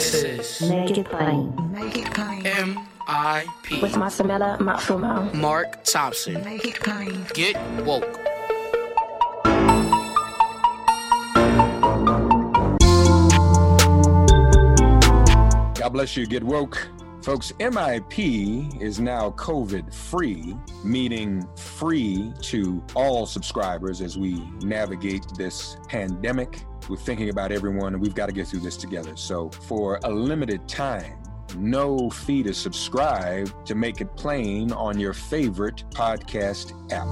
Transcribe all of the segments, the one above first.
This is Make it plain. Make it plain. M.I.P. With Masamela Matfumo. Mark Thompson. Make it plain. Get woke. God bless you. Get woke. Folks, MIP is now COVID free, meaning free to all subscribers as we navigate this pandemic. We're thinking about everyone and we've got to get through this together. So, for a limited time, no fee to subscribe to make it plain on your favorite podcast app.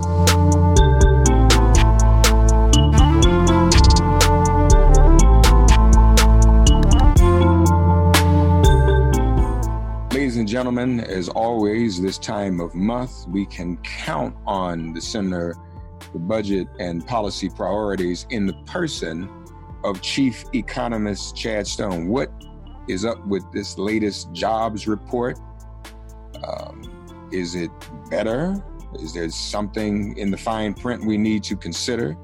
Ladies and gentlemen, as always, this time of month, we can count on the Senator, the Budget and Policy Priorities in the person of Chief Economist Chad Stone. What is up with this latest jobs report? Um, is it better? Is there something in the fine print we need to consider?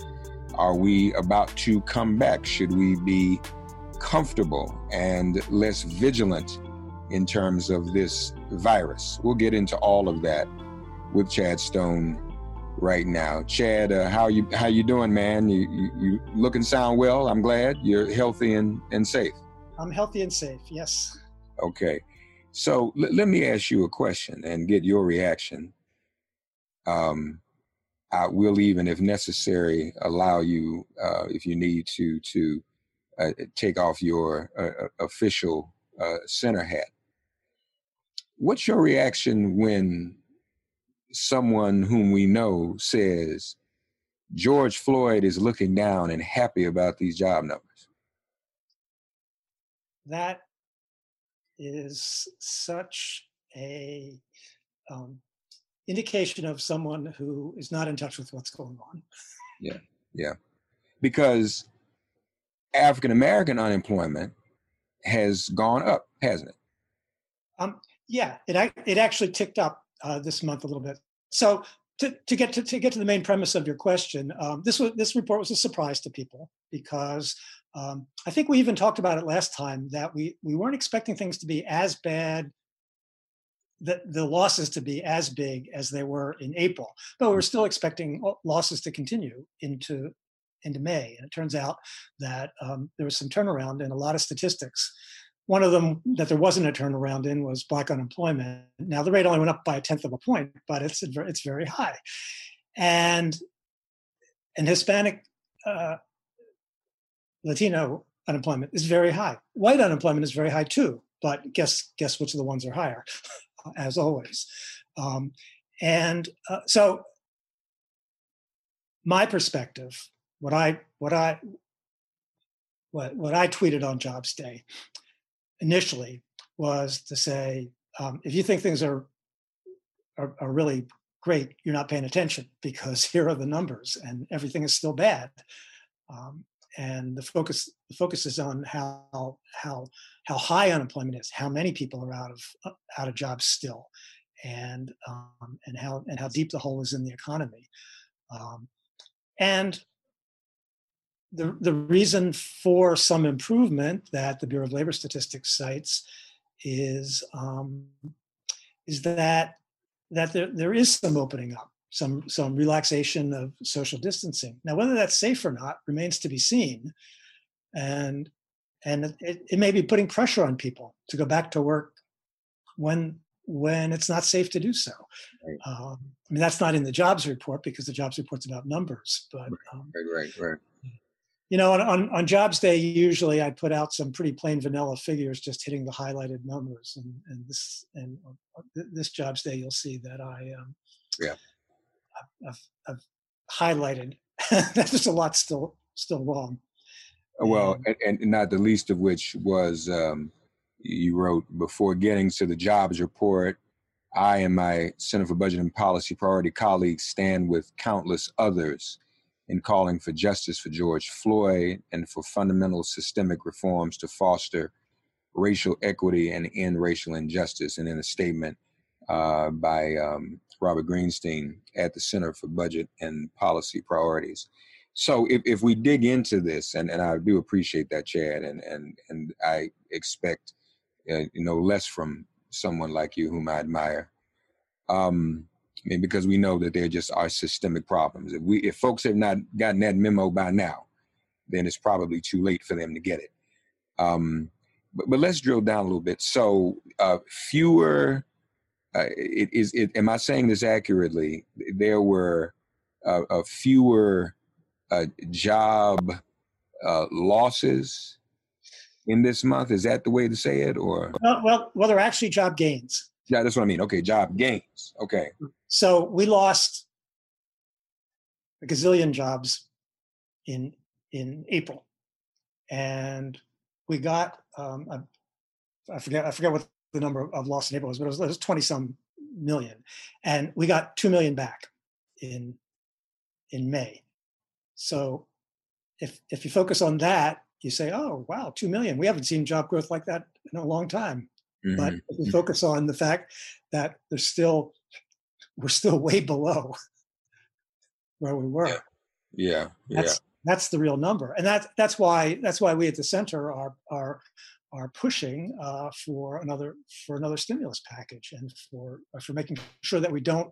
Are we about to come back? Should we be comfortable and less vigilant in terms of this virus? We'll get into all of that with Chad Stone right now. Chad, uh, how you how you doing, man? You, you you look and sound well. I'm glad you're healthy and and safe. I'm healthy and safe. Yes. Okay, so l- let me ask you a question and get your reaction. Um, I will even, if necessary, allow you, uh, if you need to, to uh, take off your uh, official uh, center hat. What's your reaction when someone whom we know says George Floyd is looking down and happy about these job numbers? That is such a um, indication of someone who is not in touch with what's going on. Yeah, yeah. Because African American unemployment has gone up, hasn't it? Um, yeah, it it actually ticked up uh, this month a little bit. So to, to get to, to get to the main premise of your question, um, this was this report was a surprise to people because um, I think we even talked about it last time that we we weren't expecting things to be as bad, the the losses to be as big as they were in April, but we were still expecting losses to continue into into May. And it turns out that um, there was some turnaround in a lot of statistics. One of them that there wasn't a turnaround in was black unemployment. Now the rate only went up by a tenth of a point, but it's it's very high, and and Hispanic, uh, Latino unemployment is very high. White unemployment is very high too, but guess guess which of the ones are higher, as always. Um, and uh, so, my perspective, what I what I what what I tweeted on Jobs Day initially was to say, um, if you think things are, are, are really great, you're not paying attention because here are the numbers, and everything is still bad. Um, and the focus the focus is on how how how high unemployment is, how many people are out of uh, out of jobs still, and um, and how and how deep the hole is in the economy, um, and the the reason for some improvement that the Bureau of Labor Statistics cites is um, is that that there, there is some opening up, some some relaxation of social distancing. Now, whether that's safe or not remains to be seen, and and it, it may be putting pressure on people to go back to work when when it's not safe to do so. Right. Um, I mean, that's not in the jobs report because the jobs report's about numbers, but um, right, right, right you know, on, on, on, jobs day, usually I put out some pretty plain vanilla figures, just hitting the highlighted numbers. And, and this and this jobs day, you'll see that I um, yeah I've, I've, I've highlighted. That's just a lot still still wrong. Uh, well, and, and not the least of which was um, you wrote before getting to the jobs report. I and my Center for Budget and Policy Priority colleagues stand with countless others in calling for justice for George Floyd and for fundamental systemic reforms to foster racial equity and end racial injustice. And in a statement uh, by um, Robert Greenstein at the Center for Budget and Policy Priorities. So if, if we dig into this, and, and I do appreciate that, Chad, and, and, and I expect uh, you know less from someone like you whom I admire. Um, I mean, because we know that there just are systemic problems. If we, if folks have not gotten that memo by now, then it's probably too late for them to get it. Um, but, but let's drill down a little bit. So, uh, fewer. Uh, it is. It, am I saying this accurately? There were uh, fewer uh, job uh, losses in this month. Is that the way to say it, or well, well, well, they're actually job gains. Yeah, that's what I mean. Okay, job gains. Okay. So we lost a gazillion jobs in in April, and we got um, I, forget I forget what the number of lost in April was, but it was, twenty some million, and we got two million back in in May. So if if you focus on that, you say, oh wow, two million. We haven't seen job growth like that in a long time. Mm-hmm. But we focus on the fact that there's still we're still way below where we were. Yeah. Yeah. That's yeah. that's the real number. And that's that's why that's why we at the center are are are pushing uh, for another for another stimulus package and for for making sure that we don't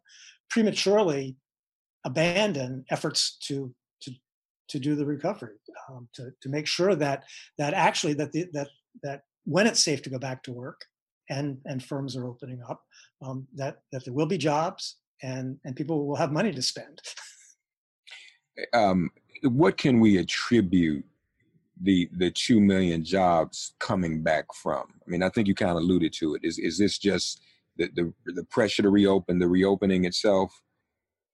prematurely abandon efforts to to to do the recovery um, to to make sure that that actually that the, that that when it's safe to go back to work and and firms are opening up um, that that there will be jobs and and people will have money to spend. Eh, um, what can we attribute the the 2 million jobs coming back from? I mean i think you kind of alluded to it. Is is this just the the, the pressure to reopen the reopening itself?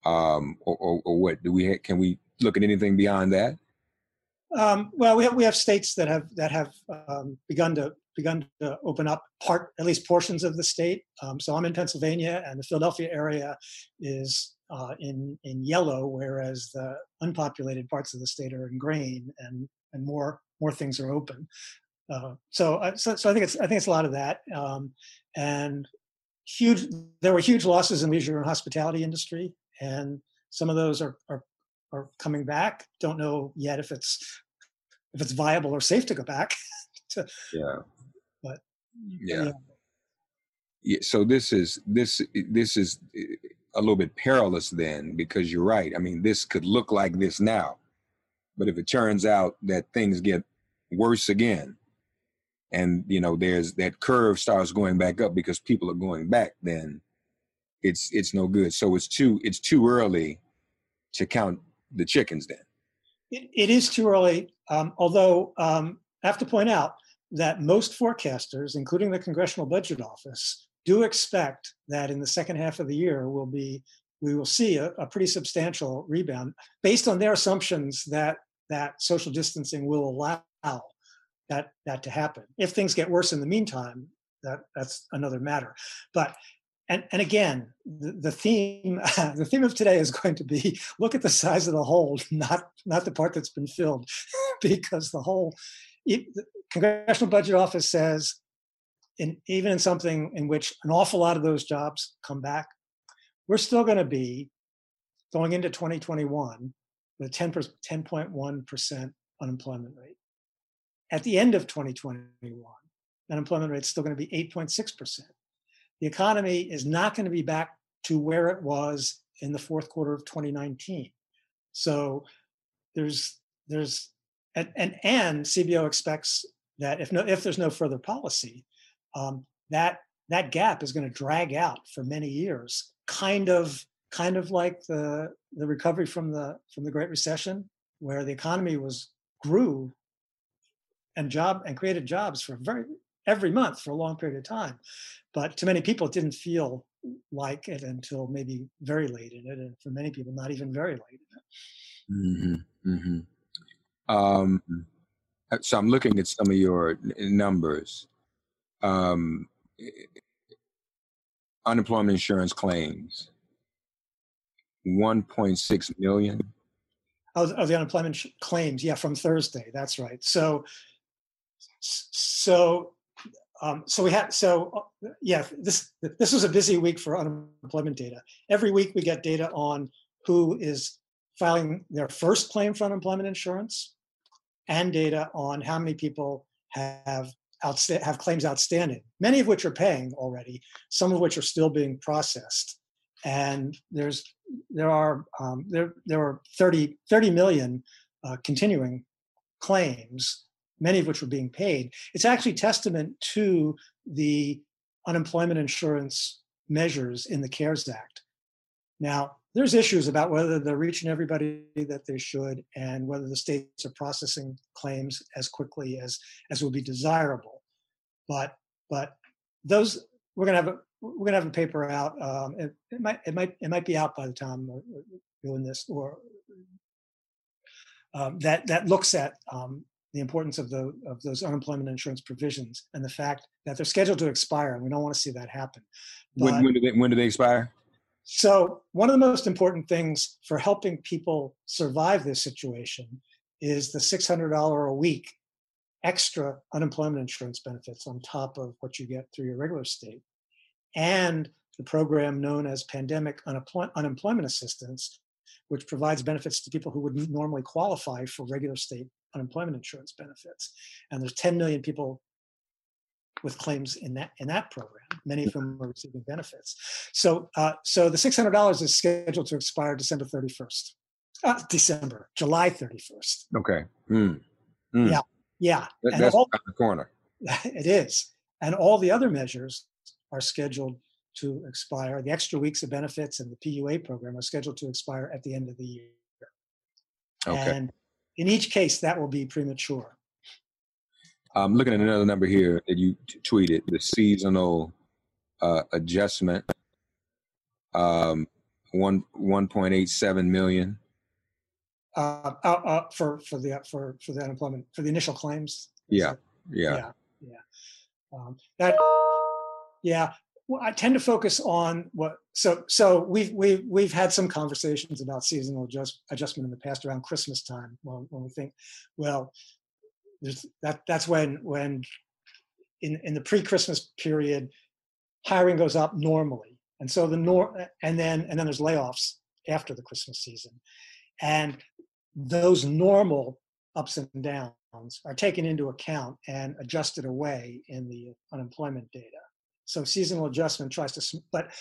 Um, or, or, or what? Do we can we look at anything beyond that um, well, we have we have states that have that have um, begun to begun to open up part, at least portions of the state. Um, so I'm in Pennsylvania, and the Philadelphia area is uh, in in yellow, whereas the unpopulated parts of the state are in green, and and more more things are open. Uh, so, uh, so, so I think it's I think it's a lot of that, um, and huge. There were huge losses in leisure and hospitality industry, and some of those are are are coming back. Don't know yet if it's if it's viable or safe to go back. to, yeah. But yeah. yeah. yeah. So this is this this is eh, a little bit perilous then because you're right. I mean, this could look like this now, but if it turns out that things get worse again, and you know there's that curve starts going back up because people are going back, then it's it's no good. So it's too it's too early to count the chickens then? it, it is too early, um, although um, I have to point out that most forecasters, including the Congressional Budget Office, do expect that in the second half of the year will be we will see a, a pretty substantial rebound based on their assumptions that that social distancing will allow that that to happen. If things get worse in the meantime, that that's another matter. But and and again, the, the theme the theme of today is going to be look at the size of the hole, not not the part that's been filled, because the whole Congressional Budget Office says, in even in something in which an awful lot of those jobs come back, we're still going to be going into 2021 with 10 10.1% unemployment rate. At the end of 2021, unemployment rate is still going to be 8.6%. The economy is not going to be back to where it was in the fourth quarter of 2019. So there's there's and and, and CBO expects that if no if there's no further policy, um, that that gap is going to drag out for many years, kind of kind of like the the recovery from the from the Great Recession, where the economy was grew and job and created jobs for very every month for a long period of time. But to many people, it didn't feel like it until maybe very late in it, and for many people, not even very late in it. Mm-hmm, mm-hmm. Um, so I'm looking at some of your numbers. Um, unemployment insurance claims, 1.6 million. Of, oh the unemployment sh- claims, yeah, from Thursday. That's right. So, so um, so we had so uh, yeah this this was a busy week for unemployment data. Every week we get data on who is filing their first claim for unemployment insurance, and data on how many people have outsta- have claims outstanding. Many of which are paying already, some of which are still being processed. And there's there are um, there there are 30 30 million uh, continuing claims many of which were being paid. It's actually testament to the unemployment insurance measures in the CARES Act. Now, there's issues about whether they're reaching everybody that they should and whether the states are processing claims as quickly as as would be desirable. But but those we're gonna have a we're gonna have a paper out. Um, it, it, might it might it might be out by the time we're doing this, or um, that that looks at um, the importance of the of those unemployment insurance provisions and the fact that they're scheduled to expire, and we don't want to see that happen. But, when, when do they when do they expire? So one of the most important things for helping people survive this situation is the six hundred dollar a week extra unemployment insurance benefits on top of what you get through your regular state, and the program known as pandemic unemploy- unemployment assistance, which provides benefits to people who would normally qualify for regular state unemployment insurance benefits. And there's 10 million people with claims in that in that program, many of whom are receiving benefits. So uh, so the $600 is scheduled to expire December 31st. Uh, December, July 31st. Okay. Mm. Mm. Yeah. Yeah. That, and that's all, the corner. It is. And all the other measures are scheduled to expire. The extra weeks of benefits and the PUA program are scheduled to expire at the end of the year. Okay. And in each case, that will be premature. I'm looking at another number here that you t- tweeted the seasonal uh, adjustment um, one 1.87 million uh, uh, uh, for for the for for the unemployment for the initial claims. Yeah, yeah, yeah, yeah. Um, that yeah well, I tend to focus on what. So, so we've we've we've had some conversations about seasonal adjust, adjustment in the past around Christmas time, when, when we think, well, there's that that's when when in in the pre-Christmas period, hiring goes up normally, and so the nor and then and then there's layoffs after the Christmas season, and those normal ups and downs are taken into account and adjusted away in the unemployment data. So seasonal adjustment tries to, but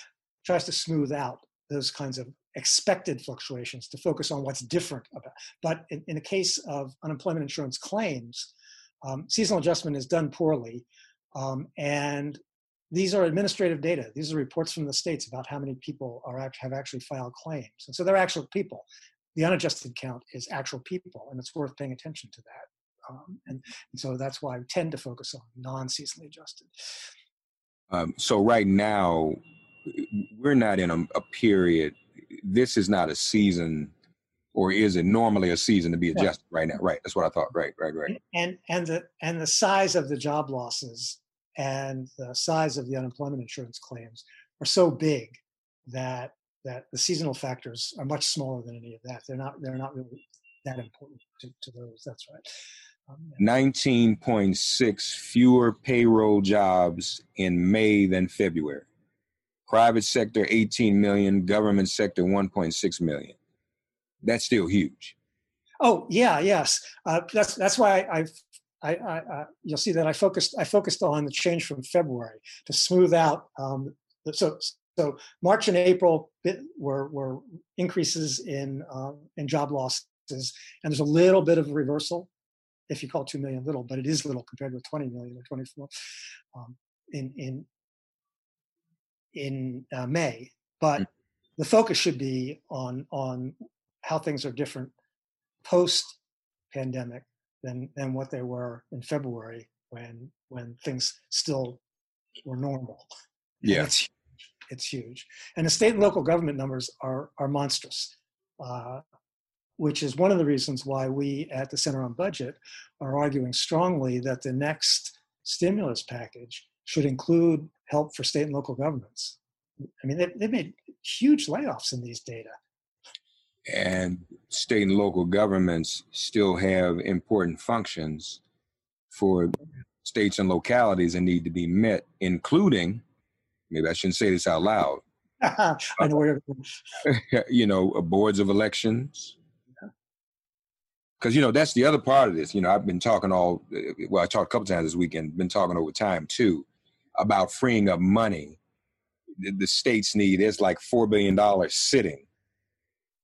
tries to smooth out those kinds of expected fluctuations to focus on what's different about. But in, in the case of unemployment insurance claims, um, seasonal adjustment is done poorly, um, and these are administrative data. These are reports from the states about how many people are act- have actually filed claims, and so they're actual people. The unadjusted count is actual people, and it's worth paying attention to that. Um, and, and so that's why we tend to focus on non-seasonally adjusted. Um, so right now, we're not in a, a, period. This is not a season, or is it normally a season to be adjusted right, right now? Right. That's what I thought. Right. Right. Right. And and the and the size of the job losses and the size of the unemployment insurance claims are so big that that the seasonal factors are much smaller than any of that. They're not they're not really that important to, to those. That's right. Um, 19.6 fewer payroll jobs in May than February. Private sector 18 million, government sector 1.6 million. That's still huge. Oh yeah, yes. Uh, that's that's why I, I, I, I, you'll see that I focused I focused on the change from February to smooth out. Um, so so March and April were were increases in uh, in job losses, and there's a little bit of a reversal, if you call two million little, but it is little compared with 20 million or 24 um, in in in uh, May. But mm. the focus should be on on how things are different post pandemic than than what they were in February when when things still were normal. Yeah, it's huge. it's huge, and the state and local government numbers are are monstrous, uh, which is one of the reasons why we at the Center on Budget are arguing strongly that the next stimulus package should include help for state and local governments. I mean, they, they've made huge layoffs in these data and state and local governments still have important functions for states and localities that need to be met, including, maybe I shouldn't say this out loud. I know where you know, boards of elections. Because, you know, that's the other part of this. You know, I've been talking all, uh, well, I talked a couple times this weekend, been talking over time too, about freeing up money. The, the states need, there's like $4 billion sitting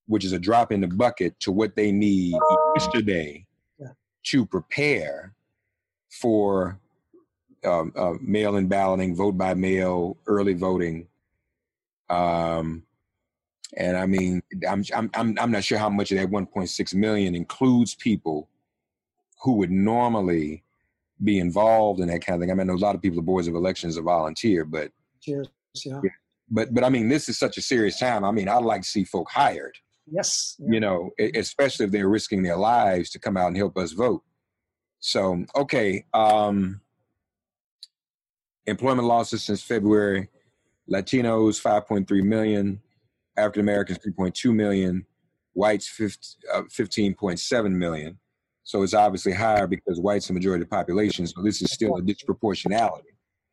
which is a drop in the bucket to what they need yesterday yeah. to prepare for um, uh, mail-in balloting, vote by mail, early voting. Um, and I mean, I'm, I'm I'm I'm not sure how much of that 1.6 million includes people who would normally be involved in that kind of thing. I mean, I a lot of people, the boards of elections, are volunteer, but Cheers, yeah. But but I mean, this is such a serious time. I mean, I'd like to see folk hired Yes. You know, especially if they're risking their lives to come out and help us vote. So, okay. Um, employment losses since February Latinos 5.3 million, African Americans 3.2 million, whites 15.7 uh, million. So it's obviously higher because whites are the majority of the population. So this is still a disproportionality.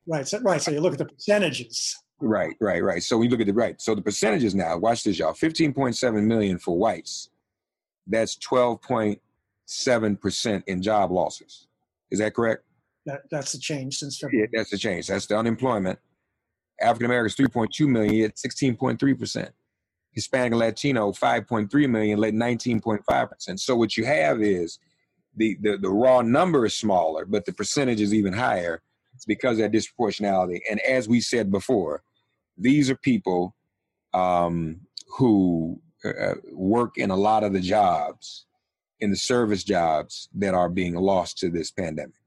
Right. So, right. So you look at the percentages. Right, right, right. So we look at the right. So the percentages now, watch this, y'all. 15.7 million for whites. That's 12.7% in job losses. Is that correct? That, that's the change since February. Yeah, that's the change. That's the unemployment. African Americans 3.2 million at 16.3%. Hispanic and Latino 5.3 million led 19.5%. So what you have is the, the the raw number is smaller, but the percentage is even higher. It's because of that disproportionality. And as we said before, these are people um, who uh, work in a lot of the jobs, in the service jobs that are being lost to this pandemic.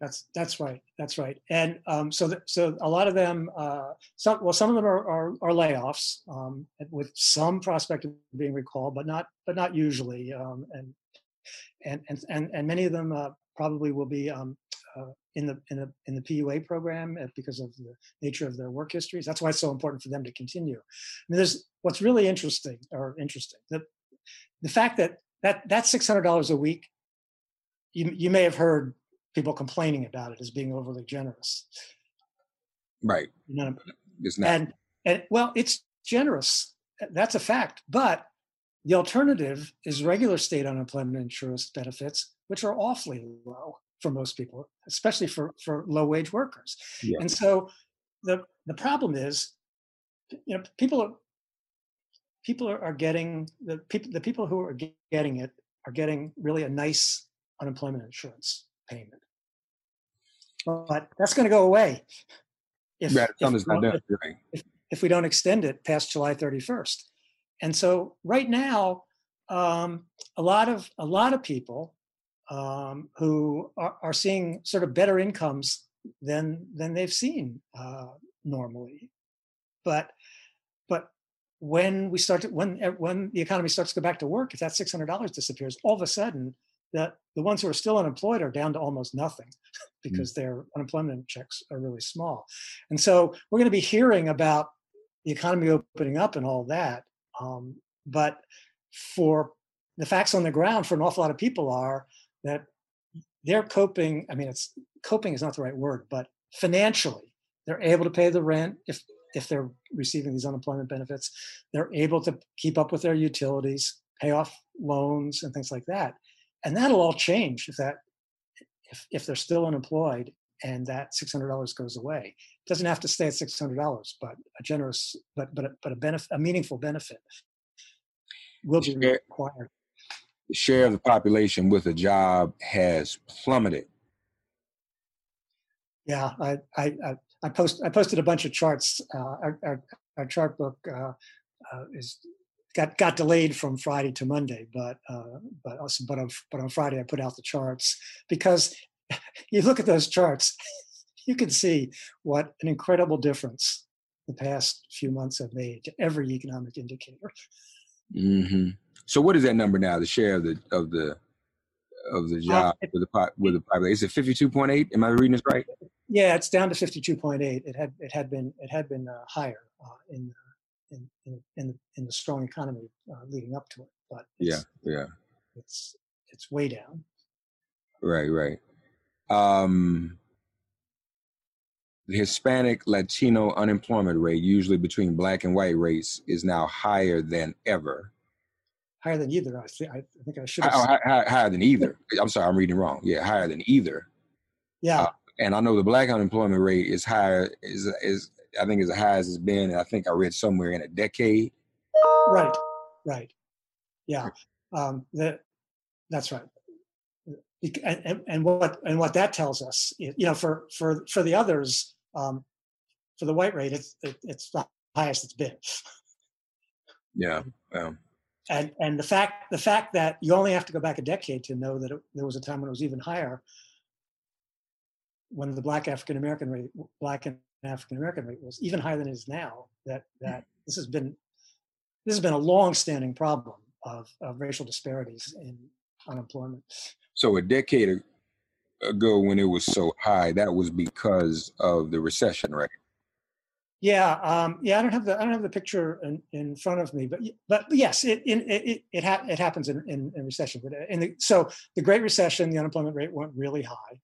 That's that's right. That's right. And um, so th- so a lot of them, uh, some well, some of them are are, are layoffs um, with some prospect of being recalled, but not but not usually. Um, and and and and many of them uh, probably will be um, uh, in the in the in the PUA program uh, because of the nature of their work histories. That's why it's so important for them to continue. I mean, there's what's really interesting or interesting the the fact that that that six hundred dollars a week. You you may have heard people complaining about it as being overly generous. Right. You know, it's not. And and well, it's generous. That's a fact. But the alternative is regular state unemployment insurance benefits, which are awfully low for most people, especially for, for low wage workers. Yeah. And so the the problem is, you know, people are people are, are getting the people the people who are getting it are getting really a nice unemployment insurance payment. But that's going to go away if, if, if, if, we don't extend it past July 31st. And so right now, um, a lot of a lot of people um, who are, are, seeing sort of better incomes than than they've seen uh, normally. But but when we start to when when the economy starts to go back to work, if that six hundred dollars disappears, all of a sudden the the ones who are still unemployed are down to almost nothing Mm. because their unemployment checks are really small. And so we're going to be hearing about the economy opening up and all that. Um, but for the facts on the ground for an awful lot of people are that they're coping. I mean, it's coping is not the right word, but financially, they're able to pay the rent if if they're receiving these unemployment benefits. They're able to keep up with their utilities, pay off loans, and things like that. And that'll all change if that if if they're still unemployed and that six hundred dollars goes away. It doesn't have to stay at six hundred dollars, but a generous, but but a, but a benefit, a meaningful benefit will be Share- required. The share of the population with a job has plummeted. Yeah, I I I, I post I posted a bunch of charts. Uh, our, our our chart book uh, uh, is got got delayed from Friday to Monday, but uh, but also, but on but on Friday I put out the charts because you look at those charts, you can see what an incredible difference the past few months have made to every economic indicator. hmm So what is that number now? The share of the of the of the job it- with the pop, with the population? Is it fifty two point eight? Am I reading this right? Yeah, it's down to fifty two point eight. It had it had been it had been uh, higher uh, in, in in in the, in the strong economy uh, leading up to it, but Yeah, it's, yeah. it's it's way down. Right, right. Um, the Hispanic Latino unemployment rate, usually between black and white rates, is now higher than ever. Higher than either. I think I think I should have. oh, hi- hi- higher than either. I'm sorry, I'm reading wrong. Yeah, higher than either. yeah, And I know the black unemployment rate is higher. Is is I think as high as it's been. I think I read somewhere in a decade. right, right. Yeah, um, that that's right. And, and, and what and what that tells us, you know, for for for the others, um, for the white rate, it's it, it's the highest it's been. Yeah. Um, and and the fact the fact that you only have to go back a decade to know that it, there was a time when it was even higher when the black african american rate black and african american rate was even higher than it is now that that this has been this has been a long standing problem of, of racial disparities in unemployment so a decade ago, when it was so high, that was because of the recession, right? Yeah, um, yeah. I don't have the I don't have the picture in, in front of me, but but yes, it in, it it it, ha- it happens in, in, in recession. But uh, in the, so the Great Recession, the unemployment rate went really high.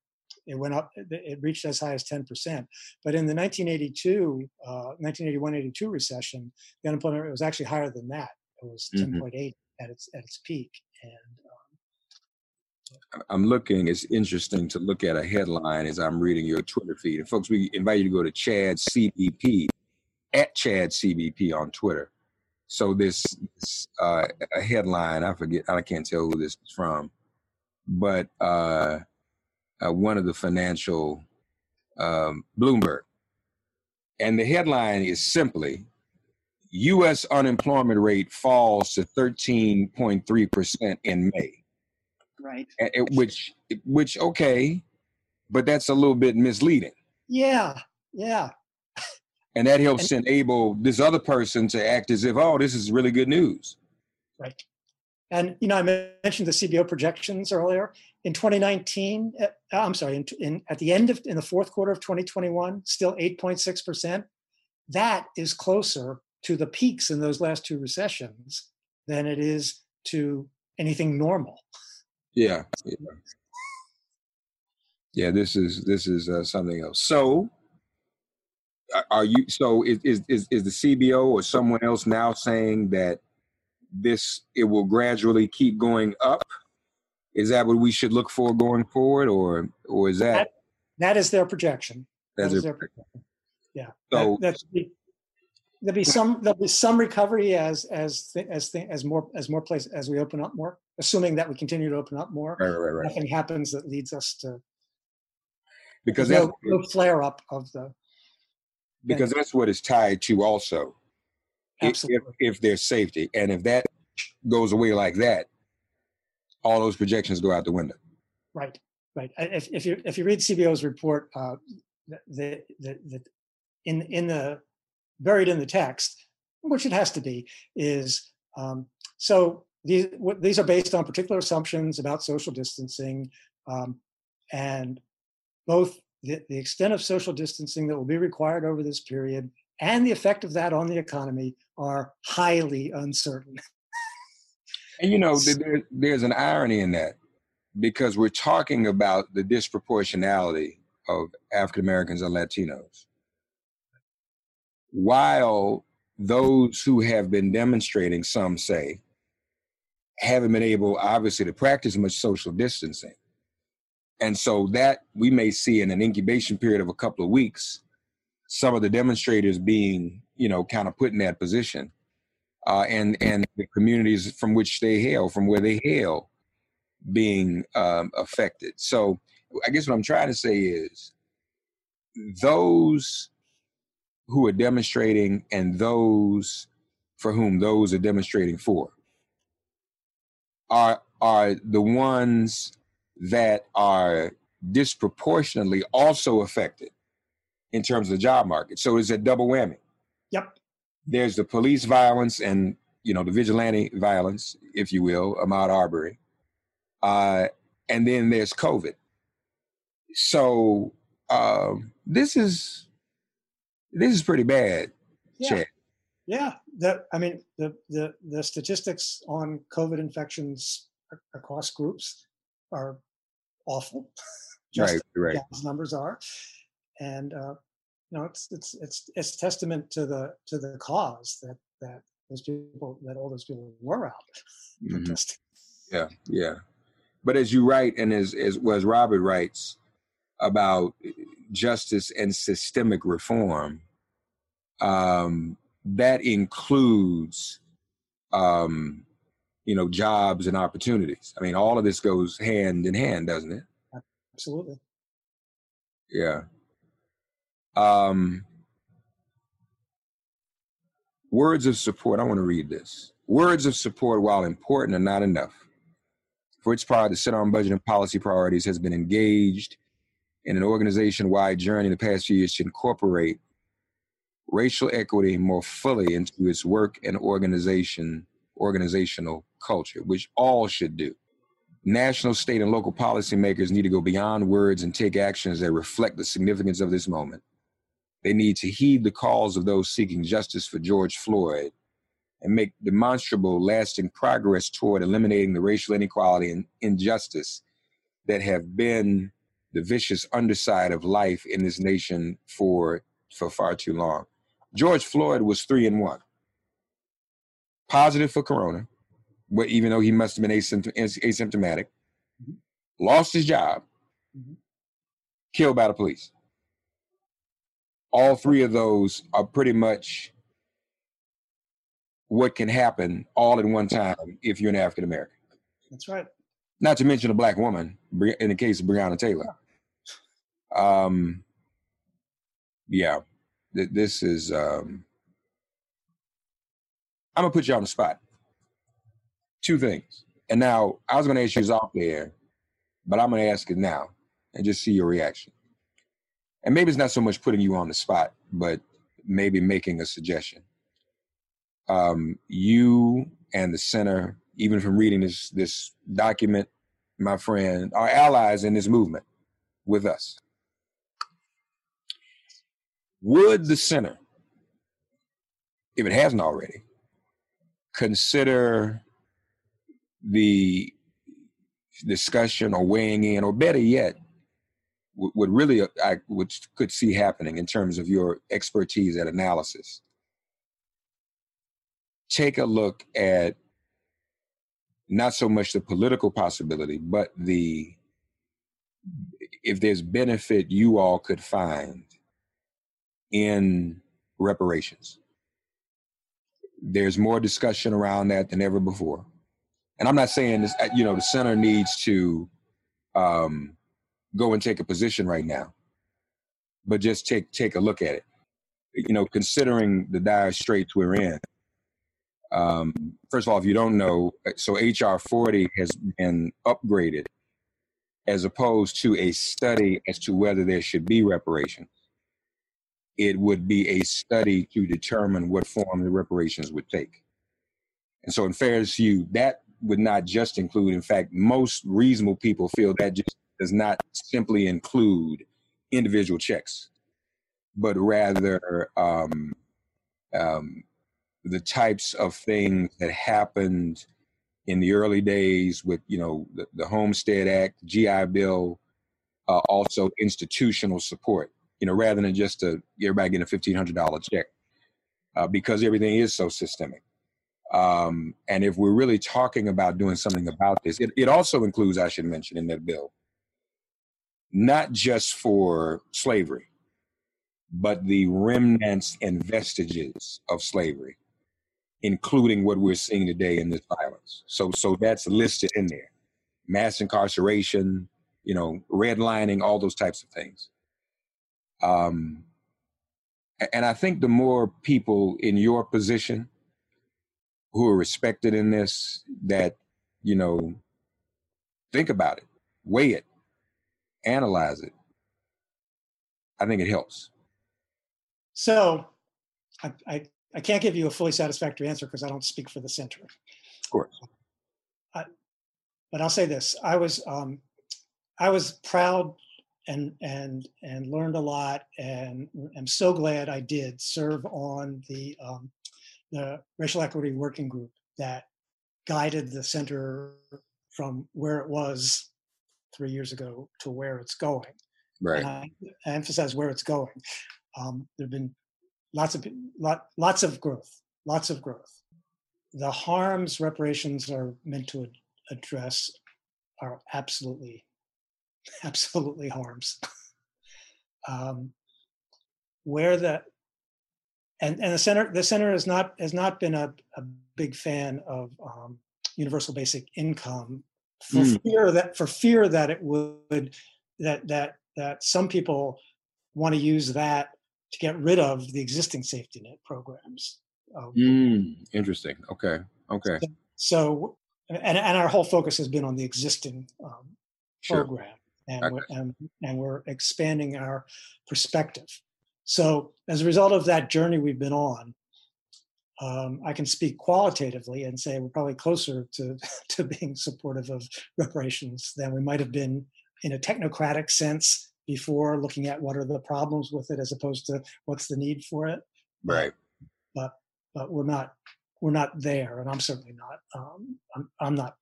It went up. It reached as high as ten percent. But in the 1982, uh, 1981-82 recession, the unemployment rate was actually higher than that. It was Mhm. 10.8 at its at its peak. And um, I'm looking, it's interesting to look at a headline as I'm reading your Twitter feed. And folks, we invite you to go to Chad CBPP, at Chad CBPP on Twitter. So this, this uh, a headline, I forget, I can't tell who this is from, but uh, uh, one of the financial, um, Bloomberg. And the headline is simply, U.S. unemployment rate falls to 13.3% in May right. and it- which which okay but that's a little bit misleading Yeah, yeah. and that helps enable this other person to act as if oh this is really good news Right. And you know, I mentioned the CBO projections earlier. In 2019, uh, I'm sorry, in, in at the end of in the fourth quarter of 2021, still 8.6 percent. That is closer to the peaks in those last two recessions than it is to anything normal. yeah yeah, yeah this is this is uh, something else so are you so is is is the cbo or someone else now saying that this it will gradually keep going up is that what we should look for going forward or or is that That is their projection. That as their projection. Yeah. so that, that's there'll be some there'll be some recovery as as thi- as thi- as more as more places as we open up more, assuming that we continue to open up more. right right right. Nothing happens that leads us to because that's no, no flare up of the because that's what is tied to also i- if, absolutely if there's safety and if that goes away like that all those projections go out the window right right. If, if you if you read CBO's report, uh, the, the, the, in in the buried in the text, which it has to be, is um, so these what, these are based on particular assumptions about social distancing, um, and both the, the extent of social distancing that will be required over this period and the effect of that on the economy are highly uncertain. And you know, there, there's an irony in that because we're talking about the disproportionality of African Americans and Latinos. While those who have been demonstrating, some say, haven't been able, obviously, to practice much social distancing. And so that we may see in an incubation period of a couple of weeks, some of the demonstrators being, you know, kind of put in that position. Uh, and and the communities from which they hail, from where they hail, being um, affected. So I guess what I'm trying to say is those who are demonstrating and those for whom those are demonstrating for are are the ones that are disproportionately also affected in terms of the job market. So it's a double whammy. There's the police violence and you know the vigilante violence, if you will, Ahmaud Arbery, uh, and then there's COVID. So um, this is this is pretty bad, yeah. Chad. Yeah, that I mean the the the statistics on COVID infections across groups are awful. Just right, right. Those numbers are, and uh, you know it's it's it's it's testament to the to the cause that that those people that all those people were out mm-hmm. protesting. Yeah, yeah. But as you write, and as as well as Robert writes about justice and systemic reform, um, that includes, um, you know, jobs and opportunities. I mean, all of this goes hand in hand, doesn't it? Absolutely. Yeah. Um, words of support. I want to read this. Words of support, while important, are not enough. For its part, the Center on Budget and Policy Priorities has been engaged in an organization wide journey in the past few years to incorporate racial equity more fully into its work and organization organizational culture, which all should do. National, state, and local policymakers need to go beyond words and take actions that reflect the significance of this moment. They need to heed the calls of those seeking justice for George Floyd and make demonstrable, lasting progress toward eliminating the racial inequality and injustice that have been the vicious underside of life in this nation for for far too long. George Floyd was three and one, positive for corona, but even though he must have been asymptomatic, mm-hmm. lost his job, mm-hmm. killed by the police. All three of those are pretty much what can happen all at one time if you're an African American. That's right. Not to mention a black woman in the case of Breonna Taylor. Um, yeah, th- this is. Um, I'm gonna put you on the spot. Two things, and now I was gonna ask you off there, but I'm gonna ask it now and just see your reaction. And maybe it's not so much putting you on the spot, but maybe making a suggestion. Um, you and the center even from reading this this document, my friend, are allies in this movement with us. Would the center, if it hasn't already, consider the discussion or weighing in, or better yet, what really uh, I would could see happening in terms of your expertise at analysis. Take a look at not so much the political possibility, but the if there's benefit you all could find in reparations. There's more discussion around that than ever before. And I'm not saying this, you know, the center needs to um, go and take a position right now, but just take take a look at it. You know, considering the dire straits we're in, um, first of all, if you don't know, so HR 40 has been upgraded as opposed to a study as to whether there should be reparations. It would be a study to determine what form the reparations would take. And so, in fairness to you, that would not just include. In fact, most reasonable people feel that just does not simply include individual checks, but rather um, um, the types of things that happened in the early days with you know the, the Homestead Act, GI Bill, uh, also institutional support. You know, rather than just a, everybody getting a fifteen hundred dollar check, uh, because everything is so systemic. Um, and if we're really talking about doing something about this, it, it also includes, I should mention, in that bill, not just for slavery, but the remnants and vestiges of slavery, including what we're seeing today in this violence. So, so that's listed in there: mass incarceration, you know, redlining, all those types of things. Um, and I think the more people in your position who are respected in this that you know think about it weigh it analyze it i think it helps. So i i, I can't give you a fully satisfactory answer because i don't speak for the center. Of course. I, but i'll say this. I was um i was proud and and and learned a lot and i'm so glad i did serve on the um, the racial equity working group that guided the center from where it was three years ago to where it's going. Right. And I, I emphasize where it's going. Um, there have been lots of lot, lots of growth, lots of growth. The harms reparations are meant to address are absolutely, absolutely harms. um, where the and and the center the center has not has not been a, a big fan of um, universal basic income for mm. fear that for fear that it would that that that some people want to use that to get rid of the existing safety net programs. Um, mm, interesting. Okay. Okay. So, so, and and our whole focus has been on the existing um, sure. program, and okay. we're, and and we're expanding our perspective. So, as a result of that journey we've been on, um, I can speak qualitatively and say we're probably closer to, to being supportive of reparations than we might have been in a technocratic sense before looking at what are the problems with it as opposed to what's the need for it. Right. But but we're not we're not there, and I'm certainly not. Um, I'm I'm not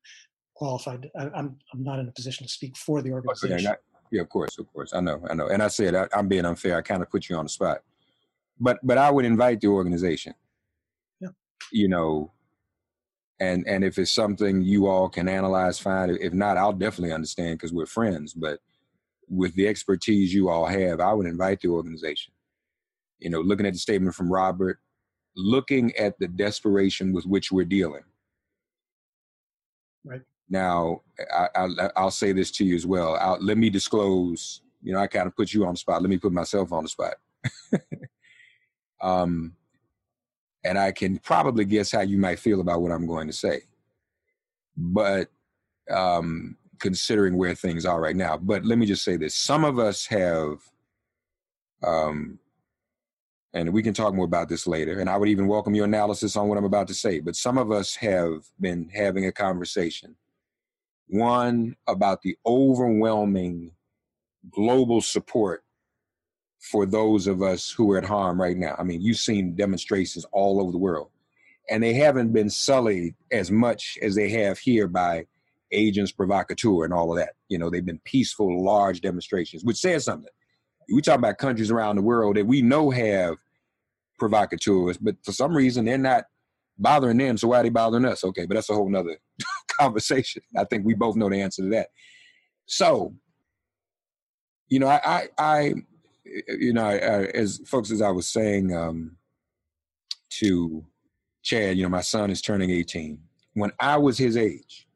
qualified. I, am I'm, I'm not in a position to speak for the organization. Okay, yeah, of course, of course. I know, I know. And I said I, am being unfair. I kind of put you on the spot, but but I would invite the organization. You know, and and if it's something you all can analyze, fine. If not, I'll definitely understand because we're friends. But with the expertise you all have, I would invite the organization. You know, looking at the statement from Robert, looking at the desperation with which we're dealing. Right. Now, I, will say this to you as well. I'll, let me disclose. You know, I kind of put you on the spot. Let me put myself on the spot. um, and I can probably guess how you might feel about what I'm going to say. But um, considering where things are right now, but let me just say this: some of us have, um, and we can talk more about this later. And I would even welcome your analysis on what I'm about to say. But some of us have been having a conversation one, about the overwhelming global support for those of us who are at harm right now. I mean, you've seen demonstrations all over the world, and they haven't been sullied as much as they have here by agents provocateur and all of that. You know, they've been peaceful, large demonstrations, which says something. We talk about countries around the world that we know have provocateurs, but for some reason they're not bothering them. So why are they bothering us? Okay, but that's a whole nother conversation. I think we both know the answer to that. So, you know, I, I, I you know, as folks, as I was saying um, to Chad, you know, my son is turning 18. When I was his age,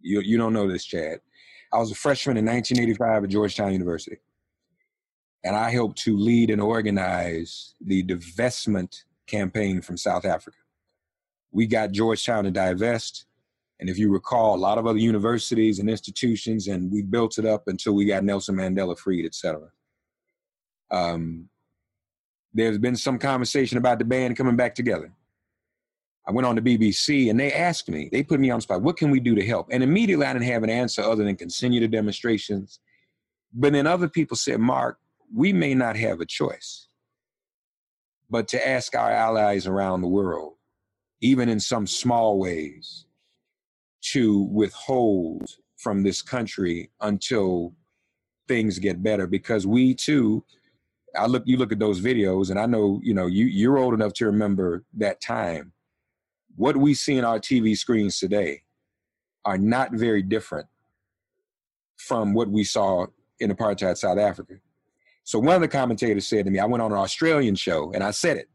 you, you don't know this, Chad. I was a freshman in 1985 at Georgetown University. And I helped to lead and organize the divestment campaign from South Africa. We got Georgetown to divest. And if you recall, a lot of other universities and institutions, and we built it up until we got Nelson Mandela freed, et cetera. Um, there's been some conversation about the band coming back together. I went on the BBC and they asked me, they put me on the spot, what can we do to help? And immediately I didn't have an answer other than continue the demonstrations. But then other people said, Mark, we may not have a choice, but to ask our allies around the world, even in some small ways, to withhold from this country until things get better because we too I look you look at those videos and I know, you know, you you're old enough to remember that time. What we see in our TV screens today are not very different from what we saw in apartheid South Africa. So one of the commentators said to me, I went on an Australian show and I said it.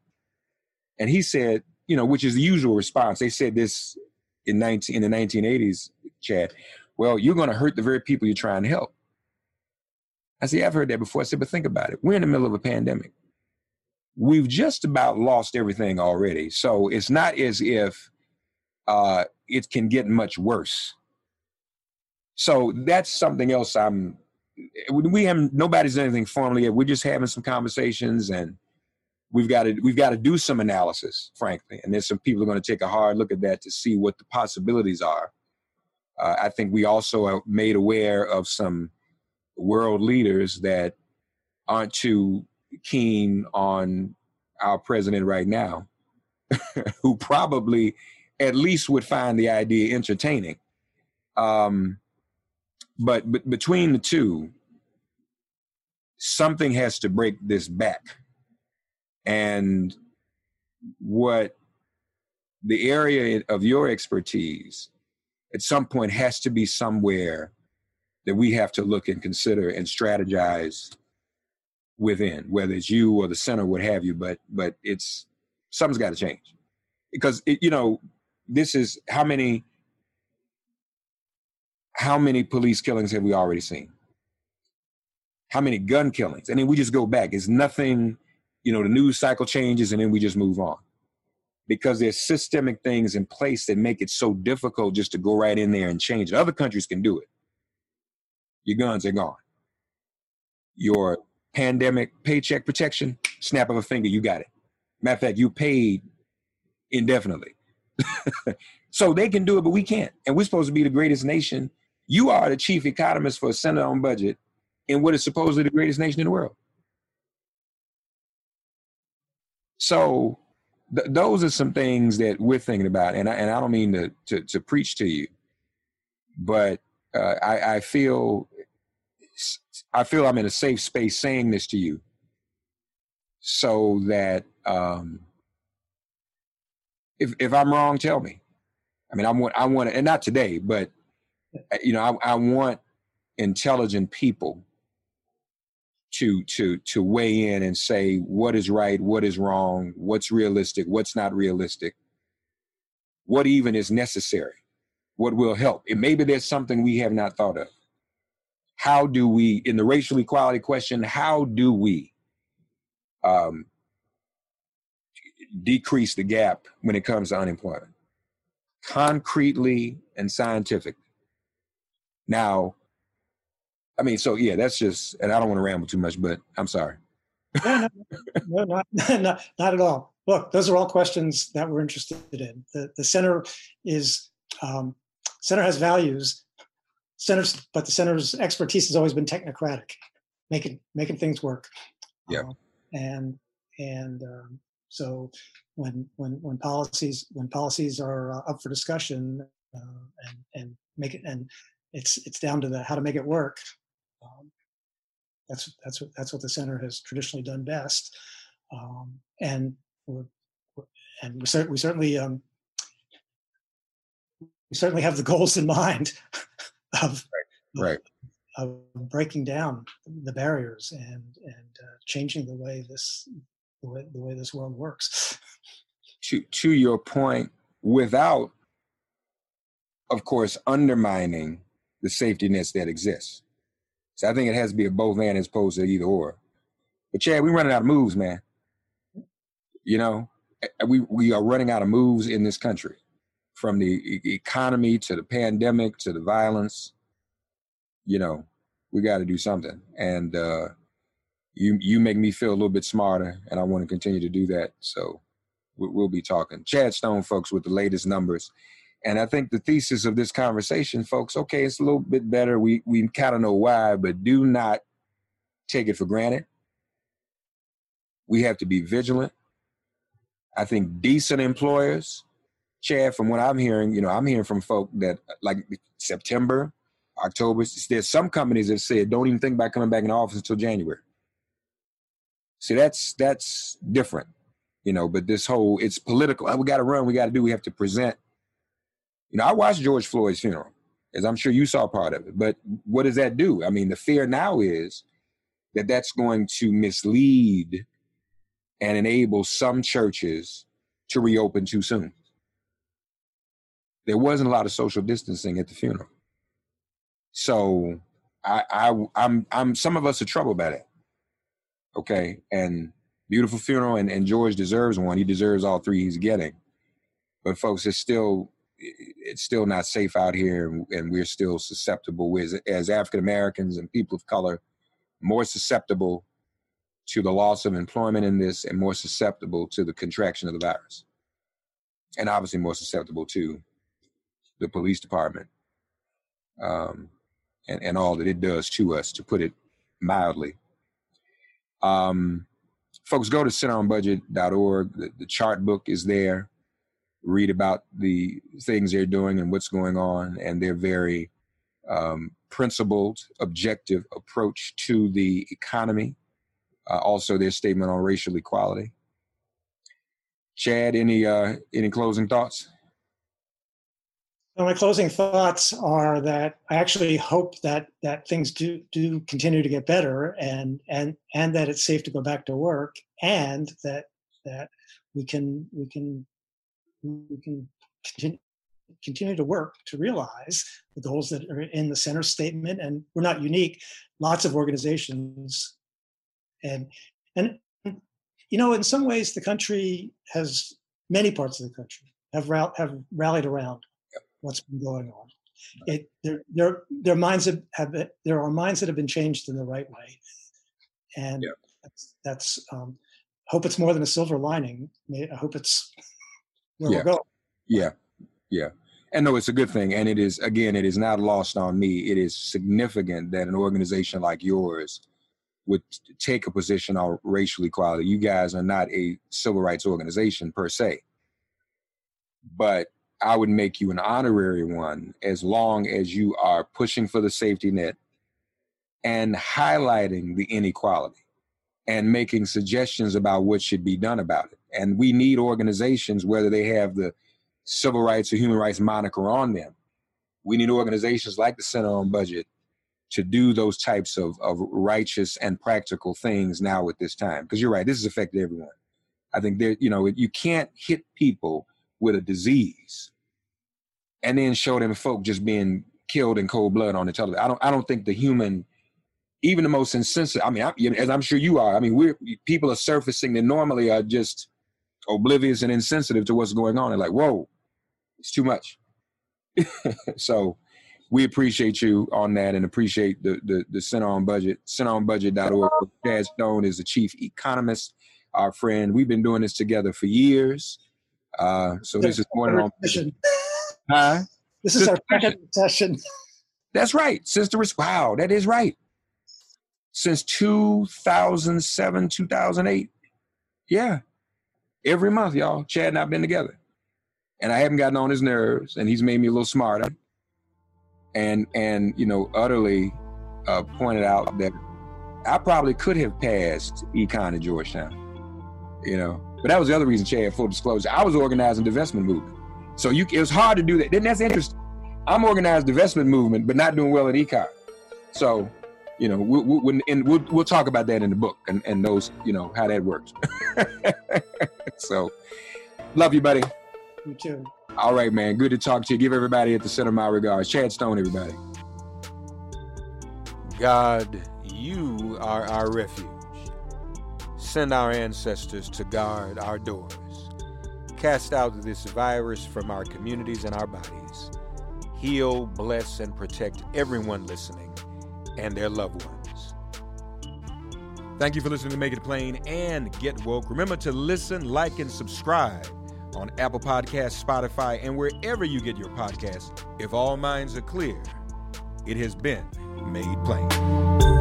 And he said, you know, which is the usual response. They said this in 19 in the 1980s, Chad. Well, you're going to hurt the very people you're trying to help. I said, yeah, I've heard that before. I said, but think about it. We're in the middle of a pandemic. We've just about lost everything already. So it's not as if uh, it can get much worse. So that's something else I'm, we haven't, nobody's anything formally yet. We're just having some conversations and we've got to, we've got to do some analysis, frankly. And there's some people are going to take a hard look at that to see what the possibilities are. Uh, I think we also are made aware of some world leaders that aren't too keen on our president right now, who probably at least would find the idea entertaining. Um, but, but between the two, something has to break this back. And what the area of your expertise at some point has to be somewhere that we have to look and consider and strategize within, whether it's you or the center, what have you. But but it's something's got to change because it, you know this is how many how many police killings have we already seen? How many gun killings? And then we just go back. It's nothing, you know, the news cycle changes and then we just move on. Because there's systemic things in place that make it so difficult just to go right in there and change it. Other countries can do it your guns are gone. Your pandemic paycheck protection, snap of a finger, you got it. Matter of fact, you paid indefinitely. so they can do it, but we can't. And we're supposed to be the greatest nation. You are the chief economist for a Center on Budget in what is supposedly the greatest nation in the world. So th- those are some things that we're thinking about. And I, and I don't mean to, to, to preach to you, but uh, I, I feel I feel I'm in a safe space saying this to you, so that um, if if I'm wrong, tell me. I mean, I want I want and not today, but uh, you know, I, I want intelligent people to to to weigh in and say what is right, what is wrong, what's realistic, what's not realistic, what even is necessary what will help. And maybe there's something we have not thought of. How do we, in the racial equality question, how do we um, decrease the gap when it comes to unemployment? Concretely and scientifically. Now, I mean, so yeah, that's just, and I don't want to ramble too much, but I'm sorry. no, no, no not, not, at all. Look, those are all questions that we're interested in. The, the center is um, center has values. Centers but the center's expertise has always been technocratic making making things work. Yeah. Um, and and um, so when when when policies when policies are uh, up for discussion uh, and and make it and it's it's down to the how to make it work um, that's that's what that's what the center has traditionally done best. Um, and we're, and we, we certainly um, we certainly have the goals in mind of, right. of, of breaking down the barriers and and uh, changing the way this the way, the way this world works. To to your point, without, of course, undermining the safety nets that exist. So I think it has to be a both and as opposed to either or. But Chad, we're running out of moves, man. You know, we we are running out of moves in this country from the economy to the pandemic to the violence, you know, we got to do something. And uh, you you make me feel a little bit smarter, and I want to continue to do that. So we'll be talking. Chad Stone, folks, with the latest numbers. And I think the thesis of this conversation, folks, okay, it's a little bit better. We we kind of know why, but do not take it for granted. We have to be vigilant. I think decent employers, Chad, from what I'm hearing, you know, I'm hearing from folk that like September, October, there's some companies that said don't even think about coming back in the office until January. See, that's that's different, you know. But this whole it's political. Oh, we got to run. We got to do. We have to present. You know, I watched George Floyd's funeral, as I'm sure you saw part of it. But what does that do? I mean, the fear now is that that's going to mislead and enable some churches to reopen too soon. There wasn't a lot of social distancing at the funeral, so I, I I'm I'm some of us are troubled by that. Okay, and beautiful funeral, and, and George deserves one. He deserves all three he's getting. But folks, it's still it's still not safe out here, and, we're still susceptible. As, as African Americans and people of color, more susceptible to the loss of employment in this, and more susceptible to the contraction of the virus, and obviously more susceptible to the police department um, and, and all that it does to us, to put it mildly. Um, folks, go to centeronbudget.org. The, the chart book is there. Read about the things they're doing and what's going on, and their very um, principled, objective approach to the economy. Uh, also, their statement on racial equality. Chad, any uh, any closing thoughts? My closing thoughts are that I actually hope that that things do do continue to get better, and and and that it's safe to go back to work, and that that we can we can we can continue continue to work to realize the goals that are in the center statement. And we're not unique. Lots of organizations and and you know in some ways the country has many parts of the country have have rallied around what's been going on. It their their their minds have, have been, there are minds that have been changed in the right way, and yeah. that's, that's um, hope it's more than a silver lining. I hope it's where yeah. we're going. Yeah, yeah. And no, it's a good thing. And it is, again, it is not lost on me. It is significant that an organization like yours would take a position on racial equality. You guys are not a civil rights organization per se, but I would make you an honorary one as long as you are pushing for the safety net and highlighting the inequality and making suggestions about what should be done about it. And we need organizations, whether they have the civil rights or human rights moniker on them. We need organizations like the Center on Budget to do those types of, of righteous and practical things now at this time. Because you're right, this has affected everyone. I think there, you know, you can't hit people with a disease and then show them folk just being killed in cold blood on each other. I don't I don't think the human even the most insensitive. I mean, I, as I'm sure you are. I mean, we're people are surfacing that normally are just oblivious and insensitive to what's going on. They're like, whoa, it's too much. so we appreciate you on that and appreciate the the, the Center on Budget, centeronbudget.org. Chad Stone is the chief economist, our friend. We've been doing this together for years. Uh, so this is more than on. Huh? This is our second session. That's right. Sister, wow, that is right. Since 2007, 2008. Yeah. Every month, y'all, Chad and I've been together. And I haven't gotten on his nerves, and he's made me a little smarter. And, and you know, utterly uh, pointed out that I probably could have passed econ at Georgetown, you know. But that was the other reason, Chad, full disclosure. I was organizing the divestment movement. So you, it was hard to do that. Then that's interesting. I'm organized divestment movement, but not doing well at econ. So, you know, we, we, and we'll, we'll talk about that in the book and, and those, you know, how that works. so, love you, buddy. You too. All right, man. Good to talk to you. Give everybody at the center my regards. Chad Stone, everybody. God, you are our refuge. Send our ancestors to guard our doors. Cast out this virus from our communities and our bodies. Heal, bless, and protect everyone listening and their loved ones. Thank you for listening to Make It Plain and Get Woke. Remember to listen, like, and subscribe on Apple Podcasts, Spotify, and wherever you get your podcasts. If all minds are clear, it has been made plain.